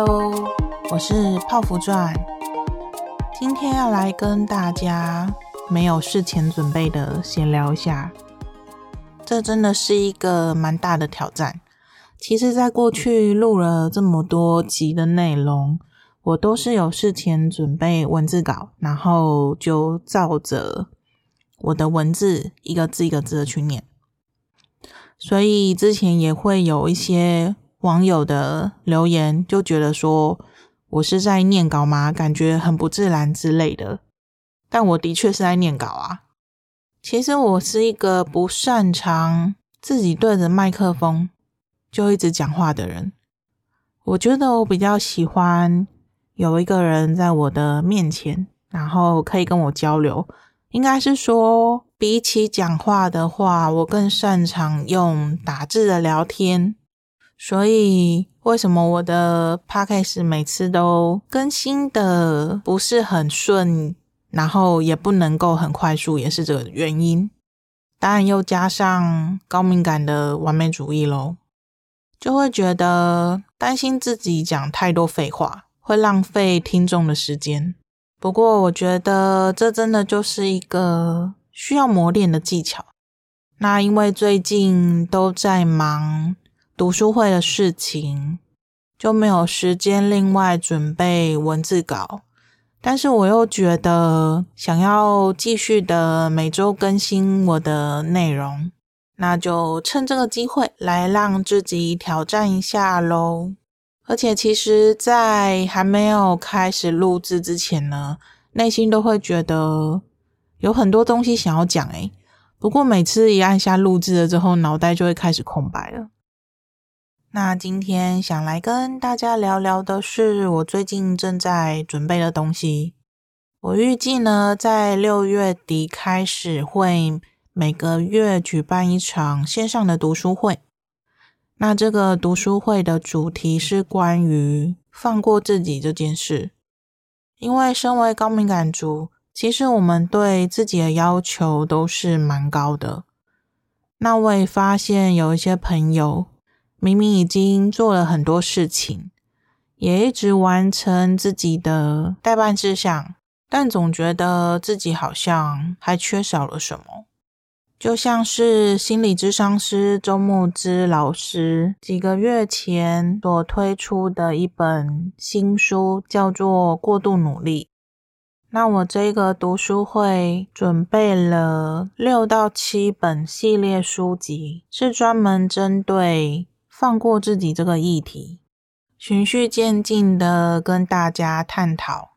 Hello，我是泡芙传，今天要来跟大家没有事前准备的闲聊一下。这真的是一个蛮大的挑战。其实，在过去录了这么多集的内容，我都是有事前准备文字稿，然后就照着我的文字一个字一个字的去念。所以之前也会有一些网友的留言，就觉得说我是在念稿吗？感觉很不自然之类的。但我的确是在念稿啊。其实我是一个不擅长自己对着麦克风就一直讲话的人。我觉得我比较喜欢有一个人在我的面前，然后可以跟我交流。应该是说，比起讲话的话，我更擅长用打字的聊天。所以，为什么我的 podcast 每次都更新的不是很顺，然后也不能够很快速，也是这个原因。当然，又加上高敏感的完美主义喽，就会觉得担心自己讲太多废话，会浪费听众的时间。不过，我觉得这真的就是一个需要磨练的技巧。那因为最近都在忙读书会的事情，就没有时间另外准备文字稿。但是我又觉得想要继续的每周更新我的内容，那就趁这个机会来让自己挑战一下喽。而且，其实，在还没有开始录制之前呢，内心都会觉得有很多东西想要讲诶。不过，每次一按下录制了之后，脑袋就会开始空白了。那今天想来跟大家聊聊的是我最近正在准备的东西。我预计呢，在六月底开始会每个月举办一场线上的读书会。那这个读书会的主题是关于放过自己这件事，因为身为高敏感族，其实我们对自己的要求都是蛮高的。那我也发现有一些朋友，明明已经做了很多事情，也一直完成自己的待办事项，但总觉得自己好像还缺少了什么。就像是心理咨商师周牧之老师几个月前所推出的一本新书，叫做《过度努力》。那我这个读书会准备了六到七本系列书籍，是专门针对放过自己这个议题，循序渐进的跟大家探讨。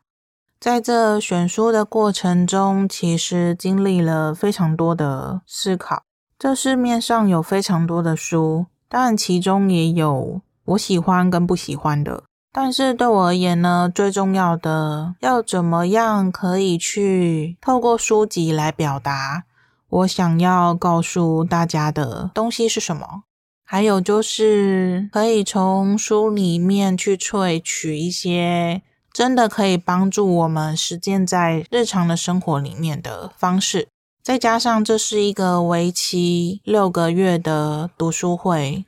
在这选书的过程中，其实经历了非常多的思考。这市面上有非常多的书，当然其中也有我喜欢跟不喜欢的。但是对我而言呢，最重要的要怎么样可以去透过书籍来表达我想要告诉大家的东西是什么？还有就是可以从书里面去萃取一些。真的可以帮助我们实践在日常的生活里面的方式，再加上这是一个为期六个月的读书会，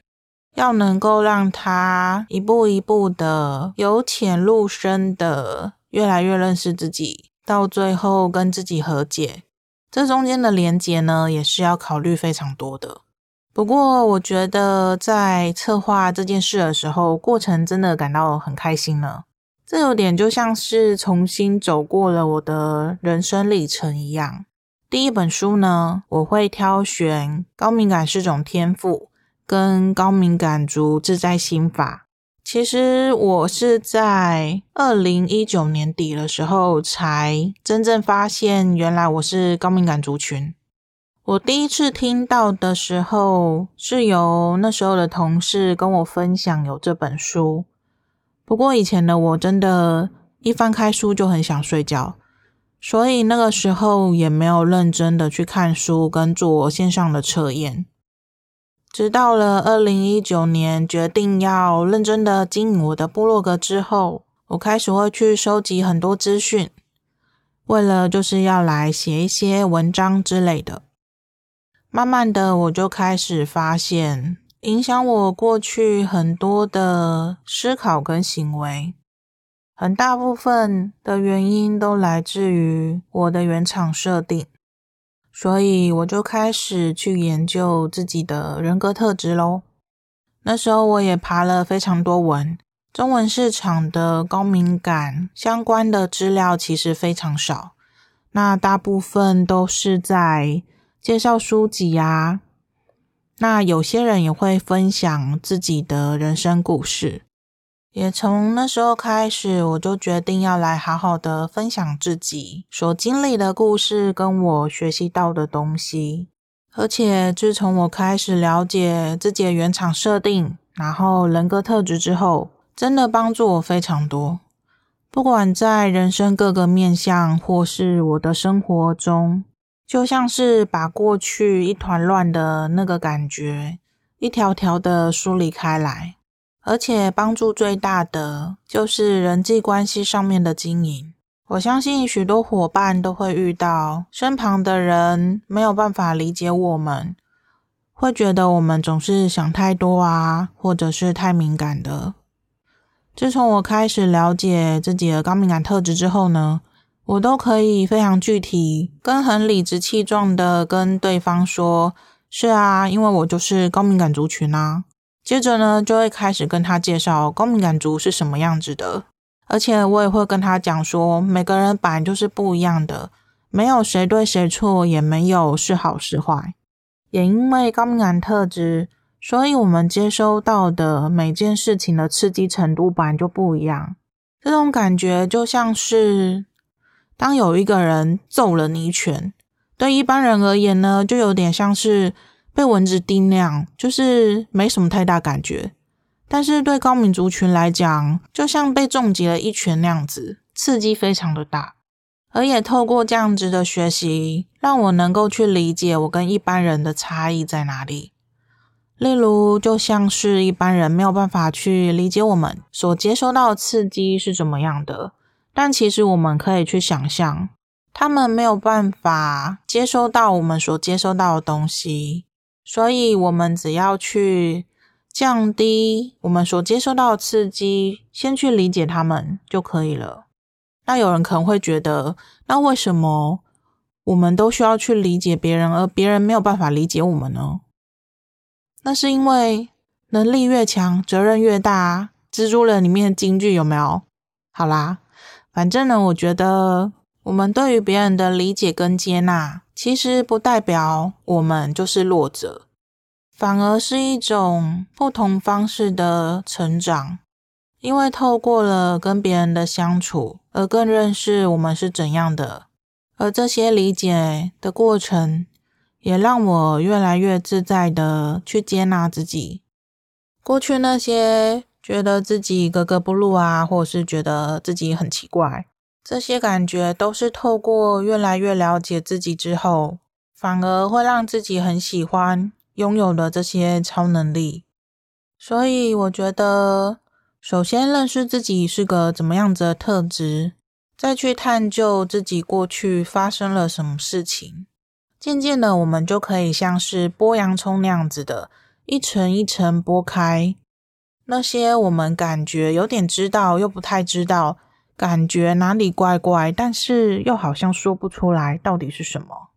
要能够让他一步一步的由浅入深的越来越认识自己，到最后跟自己和解，这中间的连结呢，也是要考虑非常多的。不过，我觉得在策划这件事的时候，过程真的感到很开心呢。这有点就像是重新走过了我的人生历程一样。第一本书呢，我会挑选高敏感是种天赋跟高敏感族自在心法。其实我是在二零一九年底的时候才真正发现，原来我是高敏感族群。我第一次听到的时候，是由那时候的同事跟我分享有这本书。不过以前的我真的，一翻开书就很想睡觉，所以那个时候也没有认真的去看书跟做线上的测验。直到了二零一九年，决定要认真的经营我的部落格之后，我开始会去收集很多资讯，为了就是要来写一些文章之类的。慢慢的，我就开始发现。影响我过去很多的思考跟行为。很大部分的原因都来自于我的原厂设定，所以我就开始去研究自己的人格特质喽。那时候我也爬了非常多文，中文市场的高敏感相关的资料其实非常少，那大部分都是在介绍书籍啊，那有些人也会分享自己的人生故事。也从那时候开始，我就决定要来好好的分享自己所经历的故事，跟我学习到的东西。而且自从我开始了解自己的原厂设定，然后人格特质之后，真的帮助我非常多。不管在人生各个面向，或是我的生活中，就像是把过去一团乱的那个感觉，一条条的梳理开来。而且帮助最大的就是人际关系上面的经营。我相信许多伙伴都会遇到身旁的人没有办法理解我们，会觉得我们总是想太多啊，或者是太敏感的。自从我开始了解自己的高敏感特质之后呢，我都可以非常具体、跟很理直气壮的跟对方说：“是啊，因为我就是高敏感族群啊。”接着呢，就会开始跟他介绍高敏感族是什么样子的，而且我也会跟他讲说，每个人本来就是不一样的，没有谁对谁错，也没有是好是坏。也因为高敏感特质，所以我们接收到的每件事情的刺激程度本来就不一样。这种感觉就像是，当有一个人揍了你一拳，对一般人而言呢，就有点像是。被蚊子叮那样，就是没什么太大感觉，但是对高敏族群来讲，就像被重击了一拳那样子，刺激非常的大。而也透过这样子的学习，让我能够去理解我跟一般人的差异在哪里。例如，就像是一般人没有办法去理解我们所接收到的刺激是怎么样的，但其实我们可以去想象，他们没有办法接收到我们所接收到的东西。所以，我们只要去降低我们所接收到的刺激，先去理解他们就可以了。那有人可能会觉得，那为什么我们都需要去理解别人，而别人没有办法理解我们呢？那是因为能力越强，责任越大。蜘蛛人里面的金句有没有？好啦，反正呢，我觉得我们对于别人的理解跟接纳。其实不代表我们就是弱者，反而是一种不同方式的成长。因为透过了跟别人的相处，而更认识我们是怎样的。而这些理解的过程，也让我越来越自在的去接纳自己。过去那些觉得自己格格不入啊，或者是觉得自己很奇怪。这些感觉都是透过越来越了解自己之后，反而会让自己很喜欢拥有的这些超能力。所以我觉得，首先认识自己是个怎么样子的特质，再去探究自己过去发生了什么事情，渐渐的，我们就可以像是剥洋葱那样子的，一层一层剥开那些我们感觉有点知道又不太知道。感觉哪里怪怪，但是又好像说不出来到底是什么。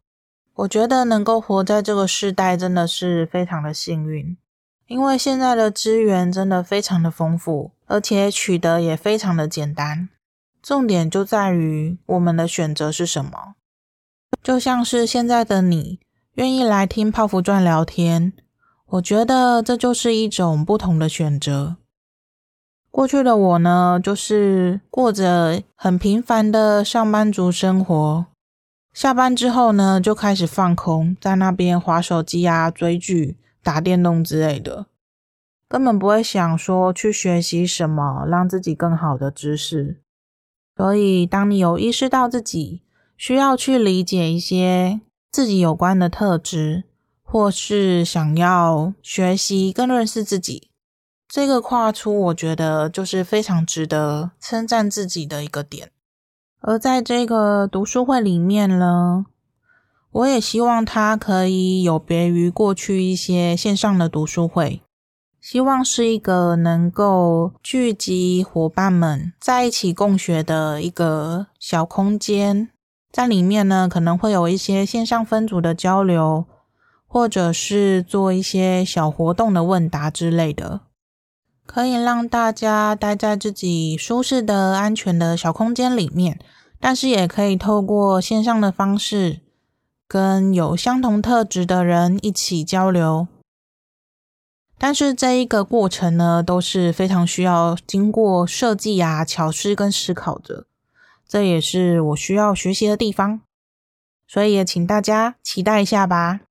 我觉得能够活在这个时代真的是非常的幸运，因为现在的资源真的非常的丰富，而且取得也非常的简单。重点就在于我们的选择是什么。就像是现在的你愿意来听泡芙传聊天，我觉得这就是一种不同的选择。过去的我呢，就是过着很平凡的上班族生活。下班之后呢，就开始放空，在那边滑手机啊、追剧、打电动之类的，根本不会想说去学习什么让自己更好的知识。所以，当你有意识到自己需要去理解一些自己有关的特质，或是想要学习更认识自己。这个跨出，我觉得就是非常值得称赞自己的一个点。而在这个读书会里面呢，我也希望它可以有别于过去一些线上的读书会，希望是一个能够聚集伙伴们在一起共学的一个小空间。在里面呢，可能会有一些线上分组的交流，或者是做一些小活动的问答之类的，可以让大家待在自己舒适的、安全的小空间里面，但是也可以透过线上的方式，跟有相同特质的人一起交流。但是这一个过程呢，都是非常需要经过设计啊、巧思跟思考的。这也是我需要学习的地方，所以也请大家期待一下吧。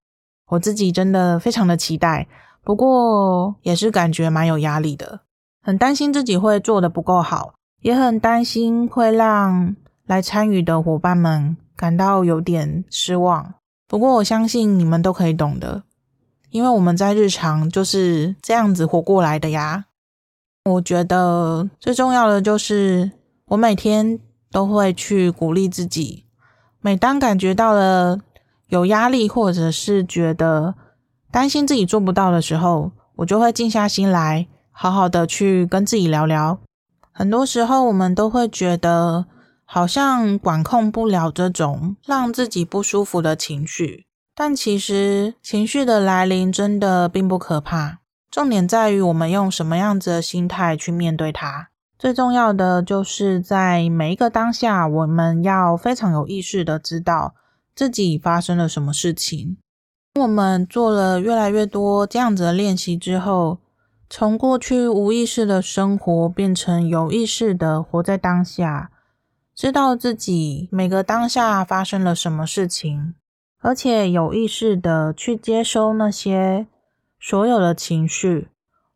我自己真的非常的期待，不过也是感觉蛮有压力的，很担心自己会做得不够好，也很担心会让来参与的伙伴们感到有点失望。不过我相信你们都可以懂的，因为我们在日常就是这样子活过来的呀。我觉得最重要的就是我每天。都会去鼓励自己。每当感觉到了有压力，或者是觉得担心自己做不到的时候，我就会静下心来，好好的去跟自己聊聊。很多时候，我们都会觉得好像管控不了这种让自己不舒服的情绪，但其实情绪的来临真的并不可怕。重点在于我们用什么样子的心态去面对它。最重要的就是在每一个当下，我们要非常有意识的知道自己发生了什么事情。我们做了越来越多这样子的练习之后，从过去无意识的生活变成有意识的活在当下，知道自己每个当下发生了什么事情，而且有意识的去接收那些所有的情绪。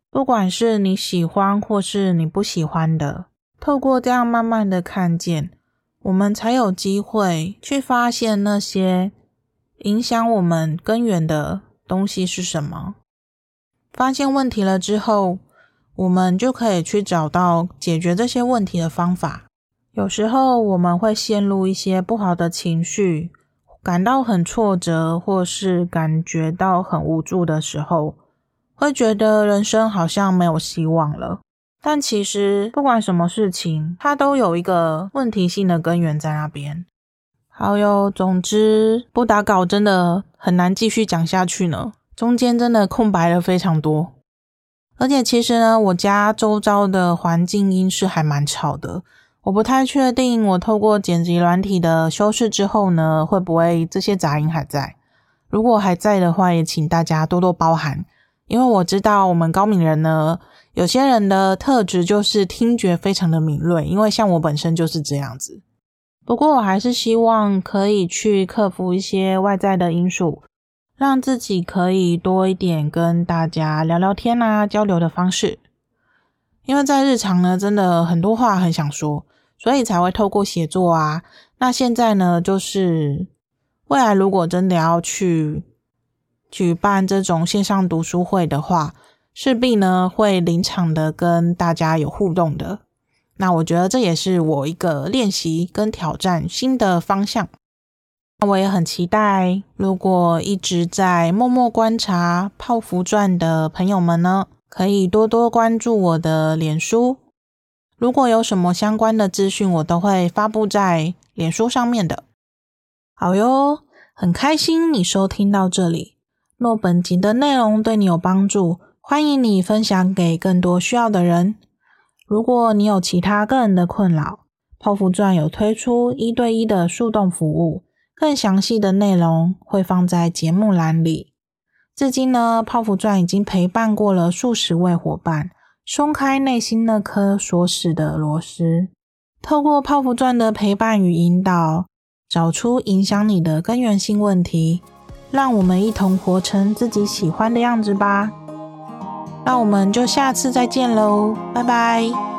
不管是你喜欢或是你不喜欢的，透过这样慢慢的看见，我们才有机会去发现那些影响我们根源的东西是什么。发现问题了之后，我们就可以去找到解决这些问题的方法。有时候我们会陷入一些不好的情绪，感到很挫折，或是感觉到很无助的时候。会觉得人生好像没有希望了，但其实不管什么事情，它都有一个问题性的根源在那边。好哟，总之不打稿真的很难继续讲下去呢，中间真的空白了非常多。而且其实呢，我家周遭的环境音是还蛮吵的，我不太确定我透过剪辑软体的修饰之后呢，会不会这些杂音还在？如果还在的话，也请大家多多包涵。因为我知道我们高敏人呢，有些人的特质就是听觉非常的敏锐，因为像我本身就是这样子。不过我还是希望可以去克服一些外在的因素，让自己可以多一点跟大家聊聊天啊，交流的方式。因为在日常呢，真的很多话很想说，所以才会透过写作啊。那现在呢，就是未来如果真的要去。举办这种线上读书会的话，势必呢会临场的跟大家有互动的。那我觉得这也是我一个练习跟挑战新的方向。那我也很期待，如果一直在默默观察泡芙传的朋友们呢，可以多多关注我的脸书。如果有什么相关的资讯，我都会发布在脸书上面的。好哟，很开心你收听到这里。若本集的内容对你有帮助，欢迎你分享给更多需要的人。如果你有其他个人的困扰，泡芙钻有推出一对一的树洞服务，更详细的内容会放在节目栏里。至今呢，泡芙钻已经陪伴过了数十位伙伴，松开内心那颗锁死的螺丝，透过泡芙钻的陪伴与引导，找出影响你的根源性问题。让我们一同活成自己喜欢的样子吧。那我们就下次再见喽，拜拜。